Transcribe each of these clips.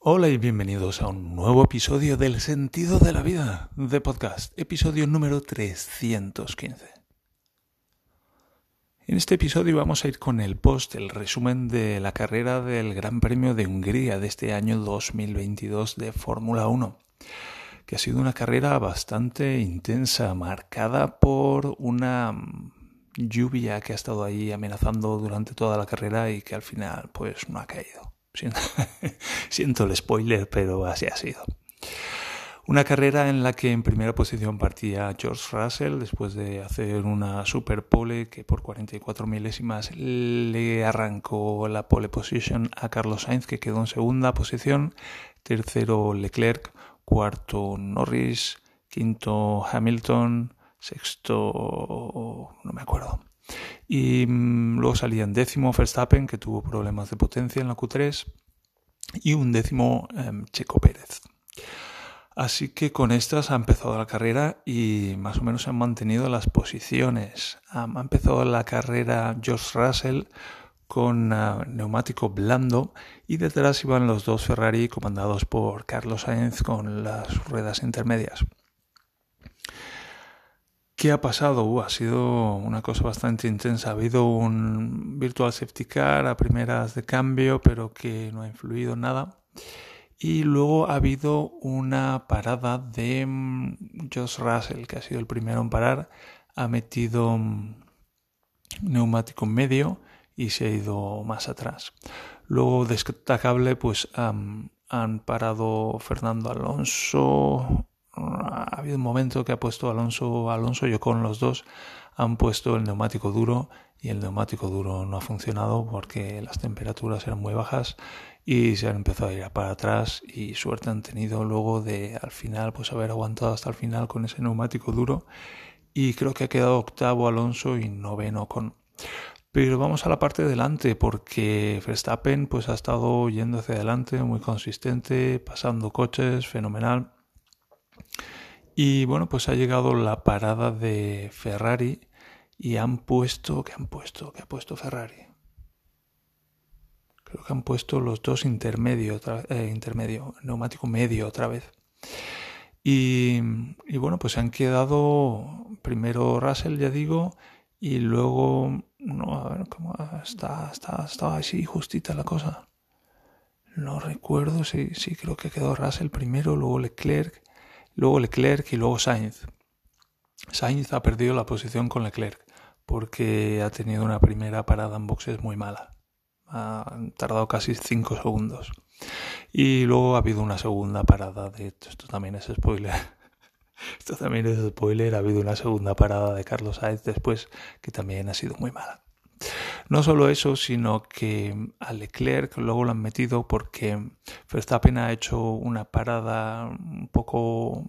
Hola y bienvenidos a un nuevo episodio del Sentido de la Vida de podcast, episodio número 315. En este episodio vamos a ir con el post, el resumen de la carrera del Gran Premio de Hungría de este año 2022 de Fórmula 1, que ha sido una carrera bastante intensa, marcada por una lluvia que ha estado ahí amenazando durante toda la carrera y que al final pues no ha caído. Siento, el spoiler, pero así ha sido. Una carrera en la que en primera posición partía George Russell después de hacer una super pole que por 44 milésimas le arrancó la pole position a Carlos Sainz que quedó en segunda posición, tercero Leclerc, cuarto Norris, quinto Hamilton, sexto no me acuerdo. Y mm, luego salía en décimo Verstappen, que tuvo problemas de potencia en la Q3, y un décimo em, Checo Pérez. Así que con estas ha empezado la carrera y más o menos se han mantenido las posiciones. ha empezado la carrera George Russell con ah, neumático blando y detrás iban los dos Ferrari comandados por Carlos Sainz con las ruedas intermedias. ¿Qué ha pasado? Uh, ha sido una cosa bastante intensa. Ha habido un virtual safety car a primeras de cambio, pero que no ha influido nada. Y luego ha habido una parada de mm, Josh Russell, que ha sido el primero en parar. Ha metido mm, neumático medio y se ha ido más atrás. Luego destacable, pues han parado Fernando Alonso, ha habido un momento que ha puesto Alonso, Alonso yo con los dos han puesto el neumático duro y el neumático duro no ha funcionado porque las temperaturas eran muy bajas y se han empezado a ir para atrás y suerte han tenido luego de al final pues haber aguantado hasta el final con ese neumático duro y creo que ha quedado octavo Alonso y noveno con pero vamos a la parte de delante porque Verstappen pues ha estado yendo hacia adelante muy consistente pasando coches fenomenal y bueno, pues ha llegado la parada de Ferrari y han puesto, ¿qué han puesto? ¿Qué ha puesto Ferrari? Creo que han puesto los dos intermedio, eh, intermedio, neumático medio otra vez. Y, y, bueno, pues han quedado primero Russell, ya digo, y luego, no, a ver cómo está, está, estaba así justita la cosa. No recuerdo, sí, sí, creo que quedó Russell primero, luego Leclerc luego Leclerc y luego Sainz. Sainz ha perdido la posición con Leclerc porque ha tenido una primera parada en boxes muy mala. Ha tardado casi 5 segundos. Y luego ha habido una segunda parada de esto también es spoiler. Esto también es spoiler, ha habido una segunda parada de Carlos Sainz después que también ha sido muy mala. No solo eso, sino que a Leclerc luego lo han metido porque Verstappen ha hecho una parada un poco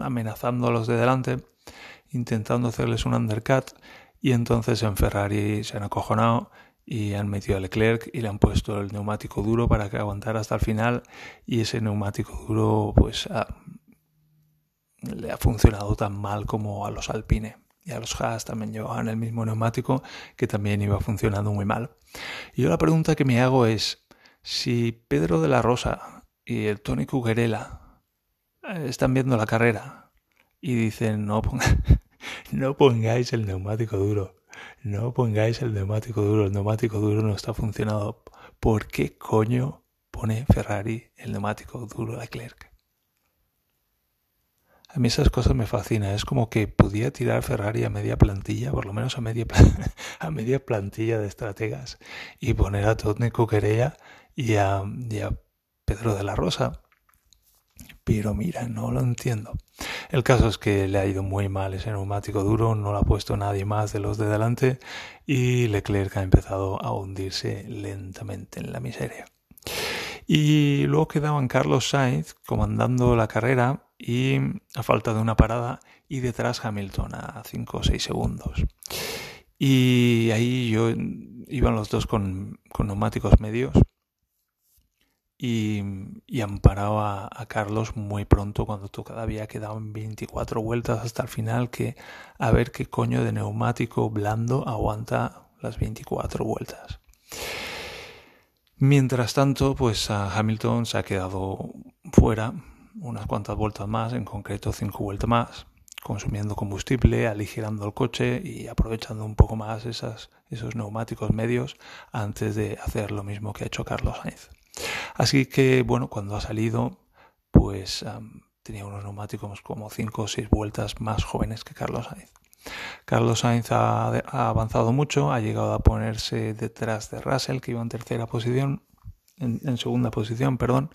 amenazando a los de delante, intentando hacerles un undercut y entonces en Ferrari se han acojonado y han metido a Leclerc y le han puesto el neumático duro para que aguantara hasta el final y ese neumático duro pues le ha funcionado tan mal como a los Alpine y a los Haas también llevaban el mismo neumático que también iba funcionando muy mal. Y yo la pregunta que me hago es si Pedro de la Rosa y el Tony Cugerela eh, están viendo la carrera y dicen no, no pongáis el neumático duro, no pongáis el neumático duro, el neumático duro no está funcionando. ¿Por qué coño pone Ferrari el neumático duro de Leclerc? A mí esas cosas me fascinan. Es como que podía tirar Ferrari a media plantilla, por lo menos a media, a media plantilla de estrategas, y poner a Totne Cuquerella y a, y a Pedro de la Rosa. Pero mira, no lo entiendo. El caso es que le ha ido muy mal ese neumático duro, no lo ha puesto nadie más de los de delante y Leclerc ha empezado a hundirse lentamente en la miseria. Y luego quedaban Carlos Sainz comandando la carrera y a falta de una parada y detrás Hamilton a 5 o 6 segundos. Y ahí yo iban los dos con, neumáticos medios y, y han parado a, Carlos muy pronto cuando todavía quedaban 24 vueltas hasta el final que a ver qué coño de neumático blando aguanta las 24 vueltas. Mientras tanto, pues a Hamilton se ha quedado fuera unas cuantas vueltas más, en concreto cinco vueltas más, consumiendo combustible, aligerando el coche y aprovechando un poco más esas, esos neumáticos medios antes de hacer lo mismo que ha hecho Carlos Sainz. Así que, bueno, cuando ha salido, pues tenía unos neumáticos como cinco o seis vueltas más jóvenes que Carlos Sainz. Carlos Sainz ha, avanzado mucho, ha llegado a ponerse detrás de Russell, que iba en tercera posición, en, segunda posición, perdón,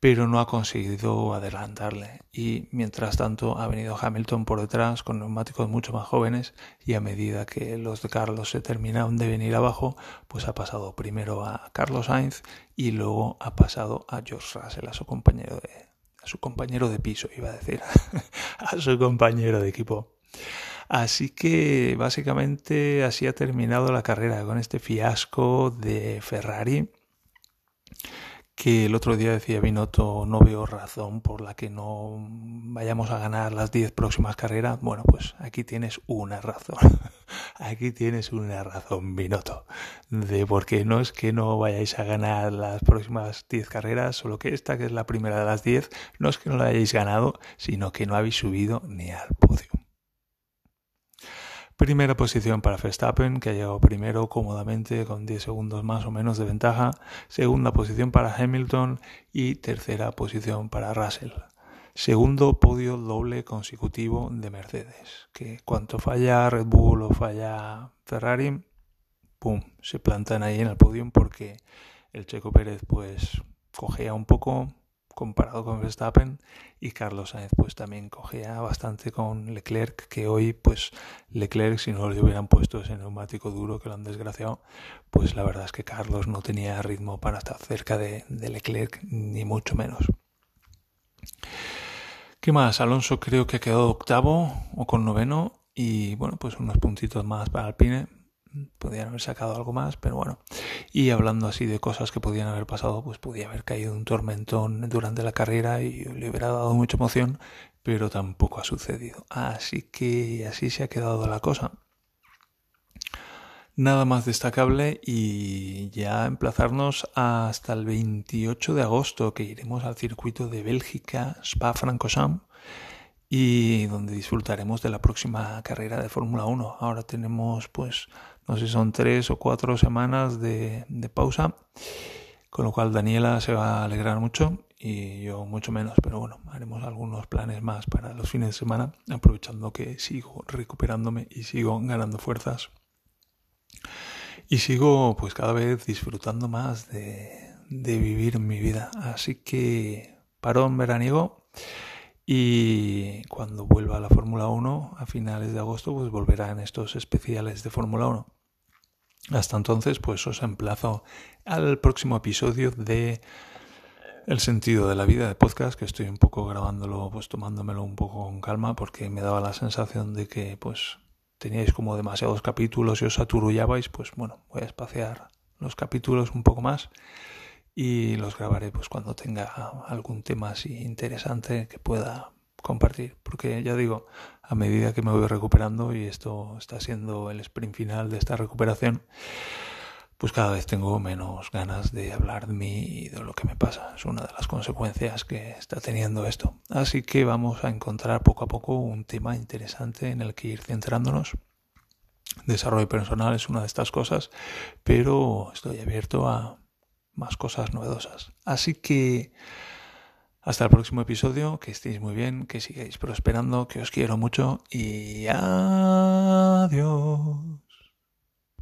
pero no ha conseguido adelantarle. Y mientras tanto ha venido Hamilton por detrás con neumáticos mucho más jóvenes y a medida que los de Carlos se terminaron de venir abajo, pues ha pasado primero a Carlos Sainz y luego ha pasado a George Russell, a su compañero de, a su compañero de piso, iba a decir, a su compañero de equipo. Así que básicamente así ha terminado la carrera con este fiasco de Ferrari que el otro día decía Binotto, no veo razón por la que no vayamos a ganar las 10 próximas carreras. Bueno, pues aquí tienes una razón. aquí tienes una razón, Binotto, de por qué no es que no vayáis a ganar las próximas 10 carreras, solo que esta, que es la primera de las 10, no es que no la hayáis ganado, sino que no habéis subido ni al podio. Primera posición para Verstappen, que ha llegado primero cómodamente con 10 segundos más o menos de ventaja. Segunda posición para Hamilton y tercera posición para Russell. Segundo podio doble consecutivo de Mercedes, que cuanto falla Red Bull o falla Ferrari, ¡pum!, se plantan ahí en el podio porque el Checo Pérez pues cogea un poco, comparado con Verstappen y Carlos Sainz pues también cogía bastante con Leclerc que hoy pues Leclerc si no le hubieran puesto ese neumático duro que lo han desgraciado pues la verdad es que Carlos no tenía ritmo para estar cerca de, de Leclerc ni mucho menos ¿Qué más? Alonso creo que ha quedado octavo o con noveno y bueno pues unos puntitos más para Alpine podían haber sacado algo más, pero bueno. Y hablando así de cosas que podían haber pasado, pues podía haber caído un tormentón durante la carrera y le hubiera dado mucha emoción, pero tampoco ha sucedido. Así que así se ha quedado la cosa. Nada más destacable y ya emplazarnos hasta el 28 de agosto que iremos al circuito de Bélgica, Spa-Francorchamps y donde disfrutaremos de la próxima carrera de Fórmula 1. Ahora tenemos pues no sé si son tres o cuatro semanas de, pausa, con lo cual Daniela se va a alegrar mucho y yo mucho menos, pero bueno, haremos algunos planes más para los fines de semana, aprovechando que sigo recuperándome y sigo ganando fuerzas. Y sigo pues cada vez disfrutando más de, de vivir mi vida. Así que parón veraniego y cuando vuelva a la Fórmula 1 a finales de agosto pues volverán estos especiales de Fórmula 1. Hasta entonces, pues os emplazo al próximo episodio de El sentido de la vida de podcast, que estoy un poco grabándolo, pues tomándomelo un poco con calma, porque me daba la sensación de que pues teníais como demasiados capítulos y os aturullabais, pues bueno, voy a espaciar los capítulos un poco más y los grabaré pues cuando tenga algún tema así interesante que pueda compartir, porque ya digo, a medida que me voy recuperando y esto está siendo el sprint final de esta recuperación, pues cada vez tengo menos ganas de hablar de mí y de lo que me pasa. Es una de las consecuencias que está teniendo esto. Así que vamos a encontrar poco a poco un tema interesante en el que ir centrándonos. Desarrollo personal es una de estas cosas, pero estoy abierto a más cosas novedosas. Así que hasta el próximo episodio, que estéis muy bien, que sigáis prosperando, que os quiero mucho y adiós.